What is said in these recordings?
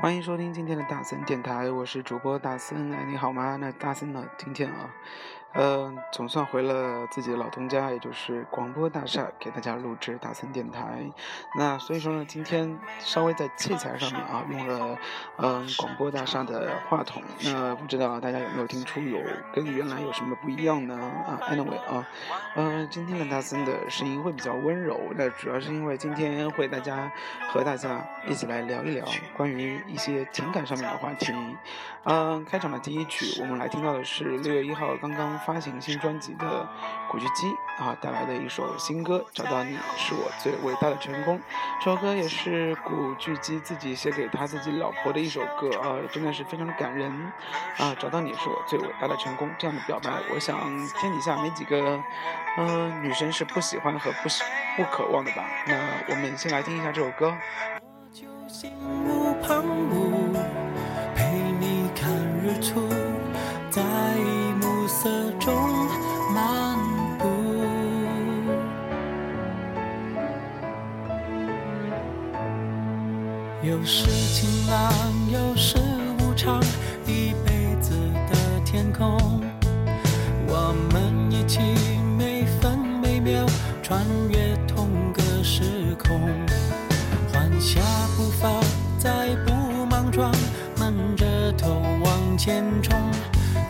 欢迎收听今天的大森电台，我是主播大森。哎，你好吗？那大森呢？今天啊。呃，总算回了自己的老东家，也就是广播大厦，给大家录制大森电台。那所以说呢，今天稍微在器材上面啊，用了嗯广播大厦的话筒。那不知道大家有没有听出有跟原来有什么不一样呢？啊，anyway 啊，嗯，今天的大森的声音会比较温柔。那主要是因为今天会大家和大家一起来聊一聊关于一些情感上面的话题。嗯，开场的第一曲，我们来听到的是六月一号刚刚。发行新专辑的古巨基啊带来的一首新歌《找到你是我最伟大的成功》，这首歌也是古巨基自己写给他自己老婆的一首歌啊，真的是非常感人啊！找到你是我最伟大的成功，这样的表白，我想天底下没几个嗯女生是不喜欢和不喜不渴望的吧？那我们先来听一下这首歌。有时晴朗，有时无常，一辈子的天空，我们一起每分每秒穿越同个时空，缓下步伐，再不莽撞，闷着头往前冲，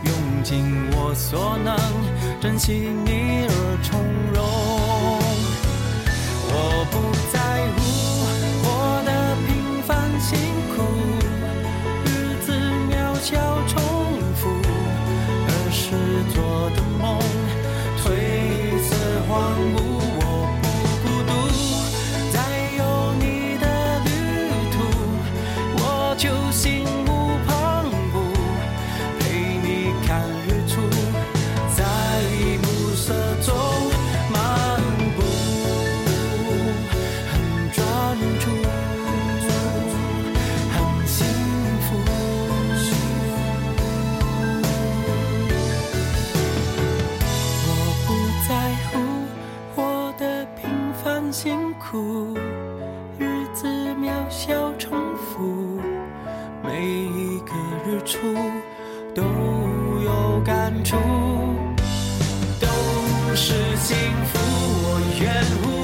用尽我所能，珍惜你而从容，我不处都是幸福，我愿无。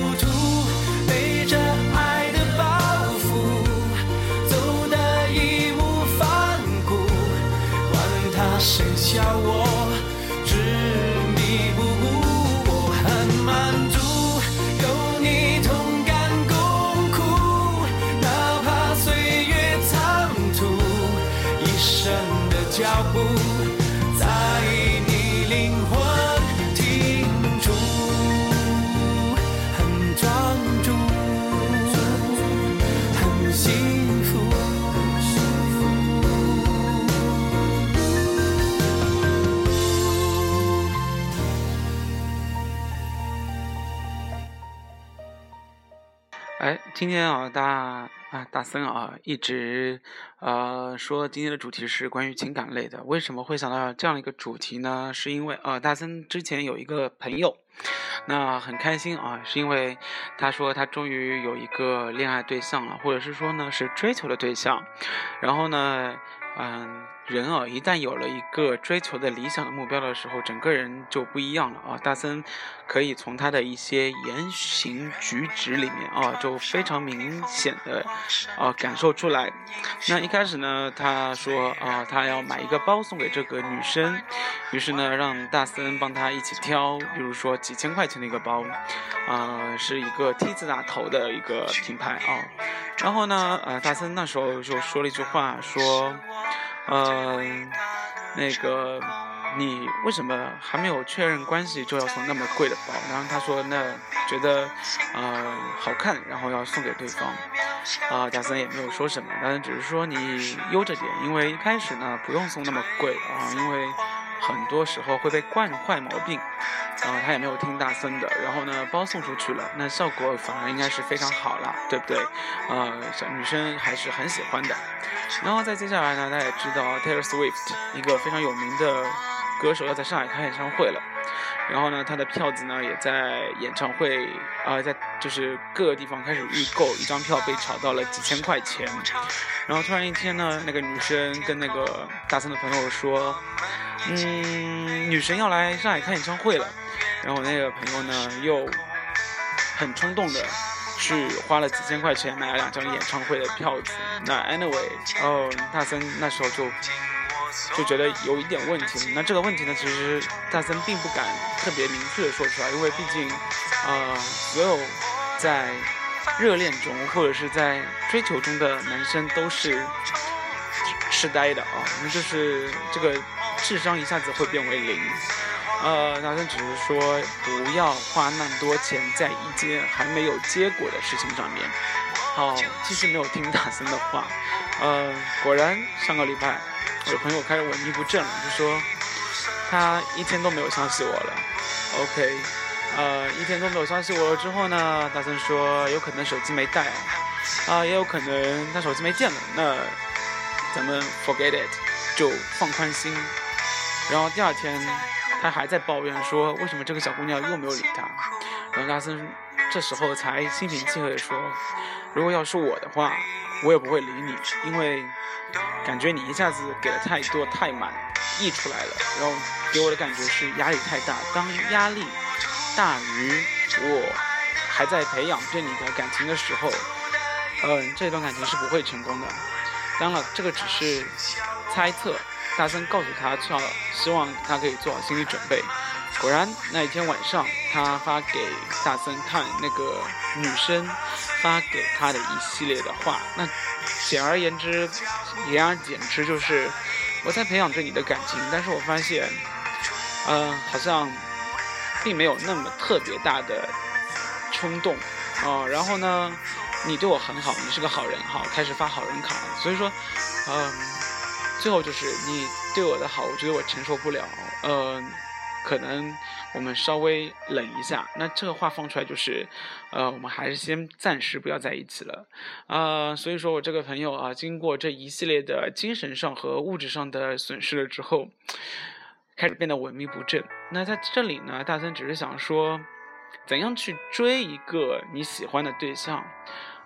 今天啊，大啊大森啊，一直呃说今天的主题是关于情感类的。为什么会想到这样一个主题呢？是因为呃，大森之前有一个朋友，那很开心啊，是因为他说他终于有一个恋爱对象了，或者是说呢是追求的对象，然后呢。嗯，人啊，一旦有了一个追求的理想的目标的时候，整个人就不一样了啊。大森可以从他的一些言行举止里面啊，就非常明显的啊感受出来。那一开始呢，他说啊，他要买一个包送给这个女生，于是呢，让大森帮他一起挑，比如说几千块钱的一个包，啊，是一个 T 字打头的一个品牌啊。然后呢，呃，大森那时候就说了一句话，说。嗯，那个，你为什么还没有确认关系就要送那么贵的包？然后他说，那觉得，呃，好看，然后要送给对方。啊，贾森也没有说什么，但是只是说你悠着点，因为一开始呢不用送那么贵啊，因为很多时候会被惯坏毛病。啊，他也没有听大森的，然后呢，包送出去了，那效果反而应该是非常好了，对不对？呃，小女生还是很喜欢的。然后再接下来呢，大家也知道 Taylor Swift 一个非常有名的歌手要在上海开演唱会了。然后呢，他的票子呢也在演唱会啊、在就是各个地方开始预购，一张票被炒到了几千块钱。然后突然一天呢，那个女生跟那个大森的朋友说，嗯，女神要来上海开演唱会了。然后我那个朋友呢又很冲动的去花了几千块钱买了两张演唱会的票子。那 anyway，哦，大森那时候就就觉得有一点问题了。那这个问题呢，其实大森并不敢特别明确的说出来，因为毕竟，呃，所有在热恋中或者是在追求中的男生都是痴呆的啊，那就是这个智商一下子会变为零。呃，大森只是说不要花那么多钱在一件还没有结果的事情上面。好，继续没有听大森的话。呃，果然上个礼拜，我的朋友开始萎靡不振了，就说他一天都没有消息我了。OK，呃，一天都没有消息我了之后呢，大森说有可能手机没带，啊、也有可能他手机没电了。那咱们 forget it，就放宽心。然后第二天，他还在抱怨说为什么这个小姑娘又没有理他。然后拉森这时候才心平气和地说，如果要是我的话，我也不会理你，因为感觉你一下子给了太多太满，溢出来了，然后给我的感觉是压力太大。当压力大于我还在培养对你的感情的时候，嗯，这段感情是不会成功的。当然了，这个只是猜测。大森告诉他，希望他可以做好心理准备。果然，那一天晚上，他发给大森看那个女生发给他的一系列的话。那简而言之，言而简之就是我在培养对你的感情，但是我发现，嗯、好像并没有那么特别大的冲动啊、然后呢，你对我很好，你是个好人，好，开始发好人卡了。所以说，嗯、最后就是你对我的好，我觉得我承受不了，呃，可能我们稍微冷一下。那这个话放出来就是，呃，我们还是先暂时不要在一起了，啊、所以说我这个朋友啊，经过这一系列的精神上和物质上的损失了之后，开始变得萎靡不振。那在这里呢，大森只是想说，怎样去追一个你喜欢的对象。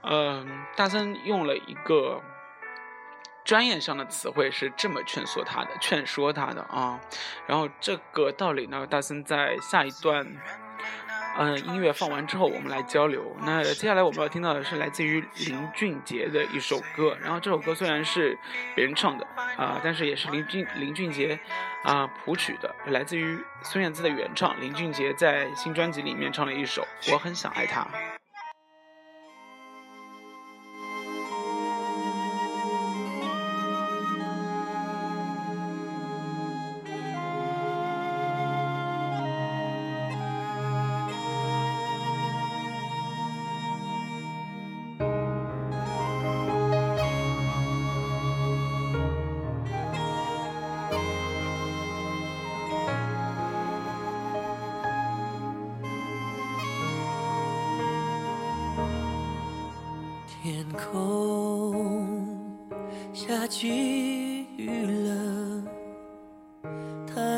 嗯、大森用了一个专业上的词汇是这么劝说他的，劝说他的啊。然后这个道理呢，大森在下一段，嗯、音乐放完之后，我们来交流。那接下来我们要听到的是来自于林俊杰的一首歌。然后这首歌虽然是别人唱的啊、但是也是林俊林俊杰啊、谱曲的，来自于孙燕姿的原唱。林俊杰在新专辑里面唱了一首《我很想爱他》。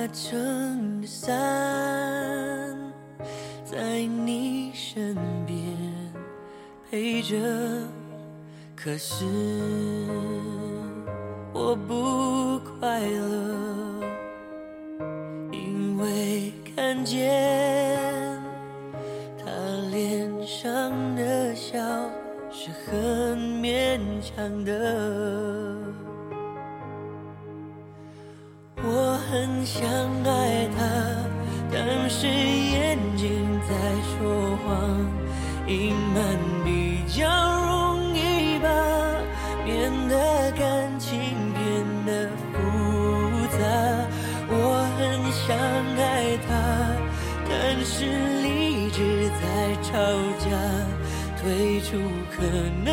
撑着伞在你身边陪着，可是我不快乐，因为看见他脸上的笑是很勉强的。想爱他，但是眼睛在说谎，隐瞒比较容易吧，免得感情变得复杂。我很想爱他，但是理智在吵架，退出可能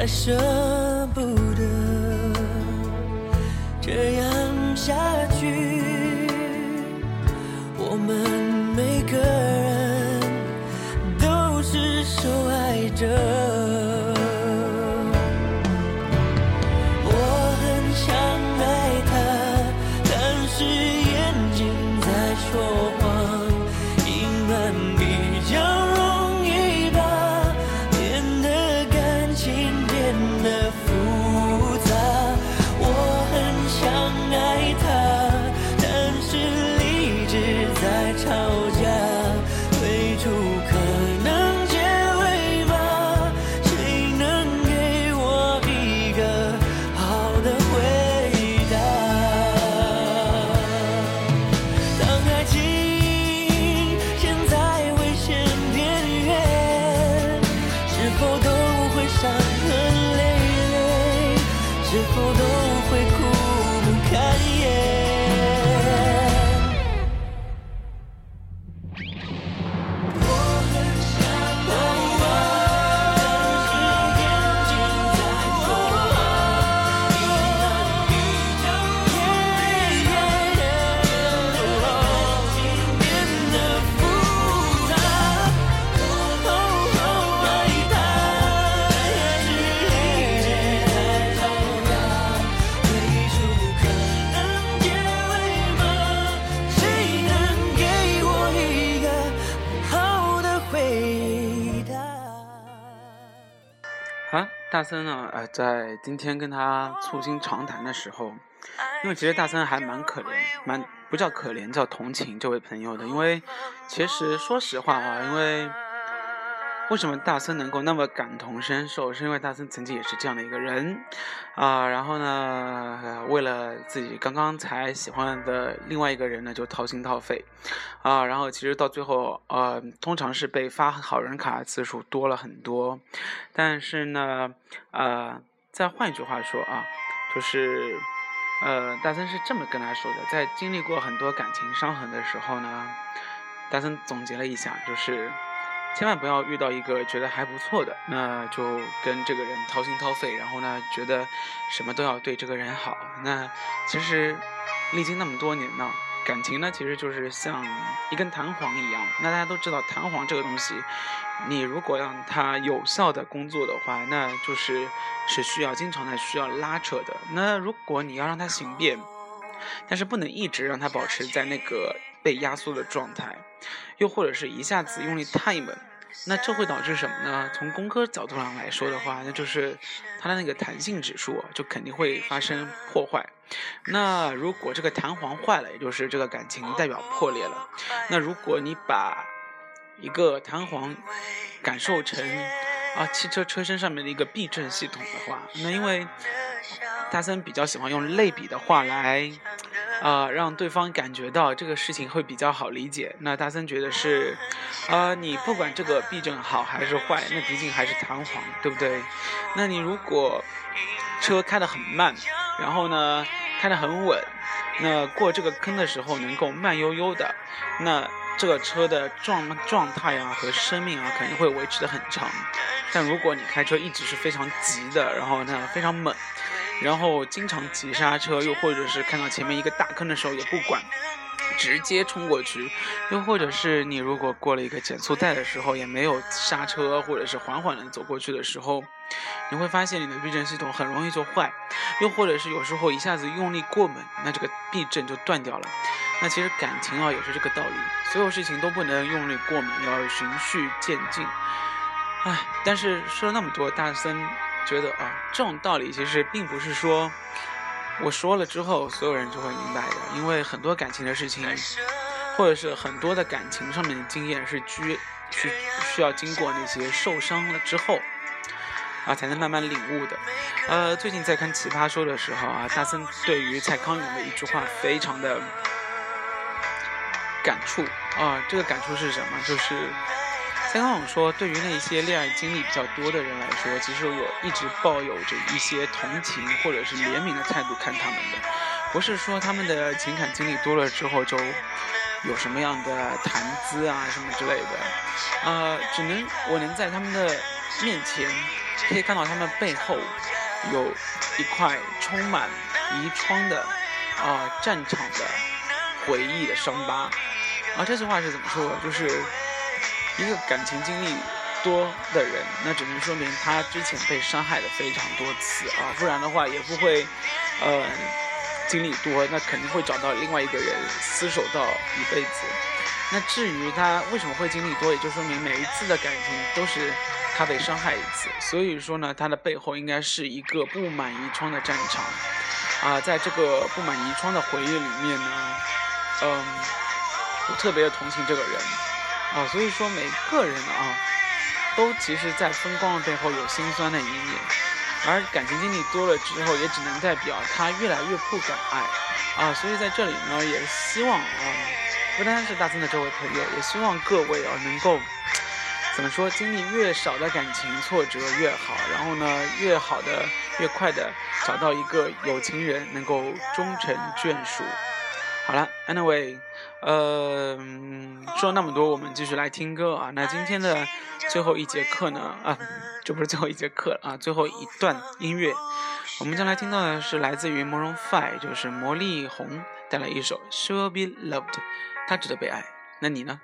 再舍大森呢？呃，在今天跟他促膝长谈的时候，因为其实大森还蛮可怜，蛮不叫可怜，叫同情这位朋友的。因为其实说实话啊，因为为什么大森能够那么感同身受，是因为大森曾经也是这样的一个人啊。然后呢，为了自己刚刚才喜欢的另外一个人呢，就掏心掏肺啊。然后其实到最后，呃，通常是被发好人卡次数多了很多。但是呢，呃，再换一句话说啊，就是，呃，大森是这么跟他说的，在经历过很多感情伤痕的时候呢，大森总结了一下，就是千万不要遇到一个觉得还不错的，那就跟这个人掏心掏肺，然后呢，觉得什么都要对这个人好。那其实历经那么多年呢，感情呢，其实就是像一根弹簧一样。那大家都知道，弹簧这个东西，你如果让它有效的工作的话，那就是是需要经常的需要拉扯的。那如果你要让它形变，但是不能一直让它保持在那个被压缩的状态，又或者是一下子用力太猛，那这会导致什么呢？从工科角度上来说的话，那就是它的那个弹性指数就肯定会发生破坏。那如果这个弹簧坏了，也就是这个感情代表破裂了。那如果你把一个弹簧感受成啊汽车车身上面的一个避震系统的话，那因为大森比较喜欢用类比的话来，呃，让对方感觉到这个事情会比较好理解。那大森觉得是，呃，你不管这个避震好还是坏，那毕竟还是弹簧，对不对？那你如果车开得很慢，然后呢开得很稳，那过这个坑的时候能够慢悠悠的，那这个车的状状态啊和生命啊肯定会维持的很长。但如果你开车一直是非常急的，然后呢非常猛，然后经常急刹车，又或者是看到前面一个大坑的时候也不管，直接冲过去，又或者是你如果过了一个减速带的时候也没有刹车，或者是缓缓的走过去的时候，你会发现你的避震系统很容易就坏，又或者是有时候一下子用力过猛，那这个避震就断掉了。那其实感情啊也是这个道理，所有事情都不能用力过猛，要循序渐进。唉，但是说了那么多，大森觉得啊，这种道理其实并不是说我说了之后所有人就会明白的，因为很多感情的事情，或者是很多的感情上面的经验是需需需要经过那些受伤了之后。啊，才能慢慢领悟的。呃，最近在看《奇葩说》的时候啊，大森对于蔡康永的一句话非常的感触啊。这个感触是什么？就是蔡康永说，对于那些恋爱经历比较多的人来说，其实我一直抱有着一些同情或者是怜悯的态度看他们的，不是说他们的情感经历多了之后就有什么样的谈资啊什么之类的，呃，只能我能在他们的面前可以看到他们背后有一块充满遗疮的啊战场的回忆的伤疤。啊，这句话是怎么说的？就是一个感情经历多的人，那只能说明他之前被伤害了非常多次啊，不然的话也不会呃经历多，那肯定会找到另外一个人厮守到一辈子。那至于他为什么会经历多，也就说明每一次的感情都是他被伤害一次。所以说呢，他的背后应该是一个布满遗疮的战场。啊，在这个布满遗疮的回忆里面呢，嗯，我特别的同情这个人。啊，所以说每个人啊，都其实在风光的背后有心酸的一面。而感情经历多了之后，也只能代表他越来越不敢爱。啊，所以在这里呢，也希望啊。不单单是大森的这位朋友，也希望各位啊能够怎么说，经历越少的感情挫折越好，然后呢，越好的越快的找到一个有情人，能够终成眷属。好了，Anyway，呃，说了那么多，我们继续来听歌啊。那今天的最后一节课呢，啊，这不是最后一节课啊，最后一段音乐，我们将来听到的是来自于 m o r o n Five，就是魔力红带来一首《Sure Be Loved》。他值得被爱，那你呢？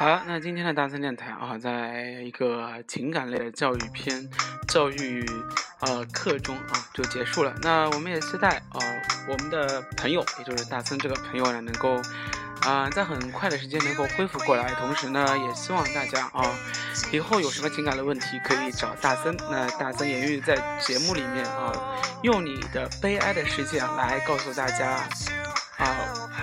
好了，那今天的大森电台啊，在一个情感类的教育篇、教育呃课中啊就结束了。那我们也期待啊，我们的朋友，也就是大森这个朋友呢，能够啊在很快的时间能够恢复过来。同时呢，也希望大家啊，以后有什么情感的问题可以找大森。那大森也愿意在节目里面啊，用你的悲哀的事件来告诉大家啊，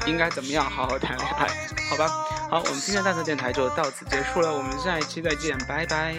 应该怎么样好好谈恋爱，好吧？好，我们今天的大头电台就到此结束了，我们下一期再见，拜拜。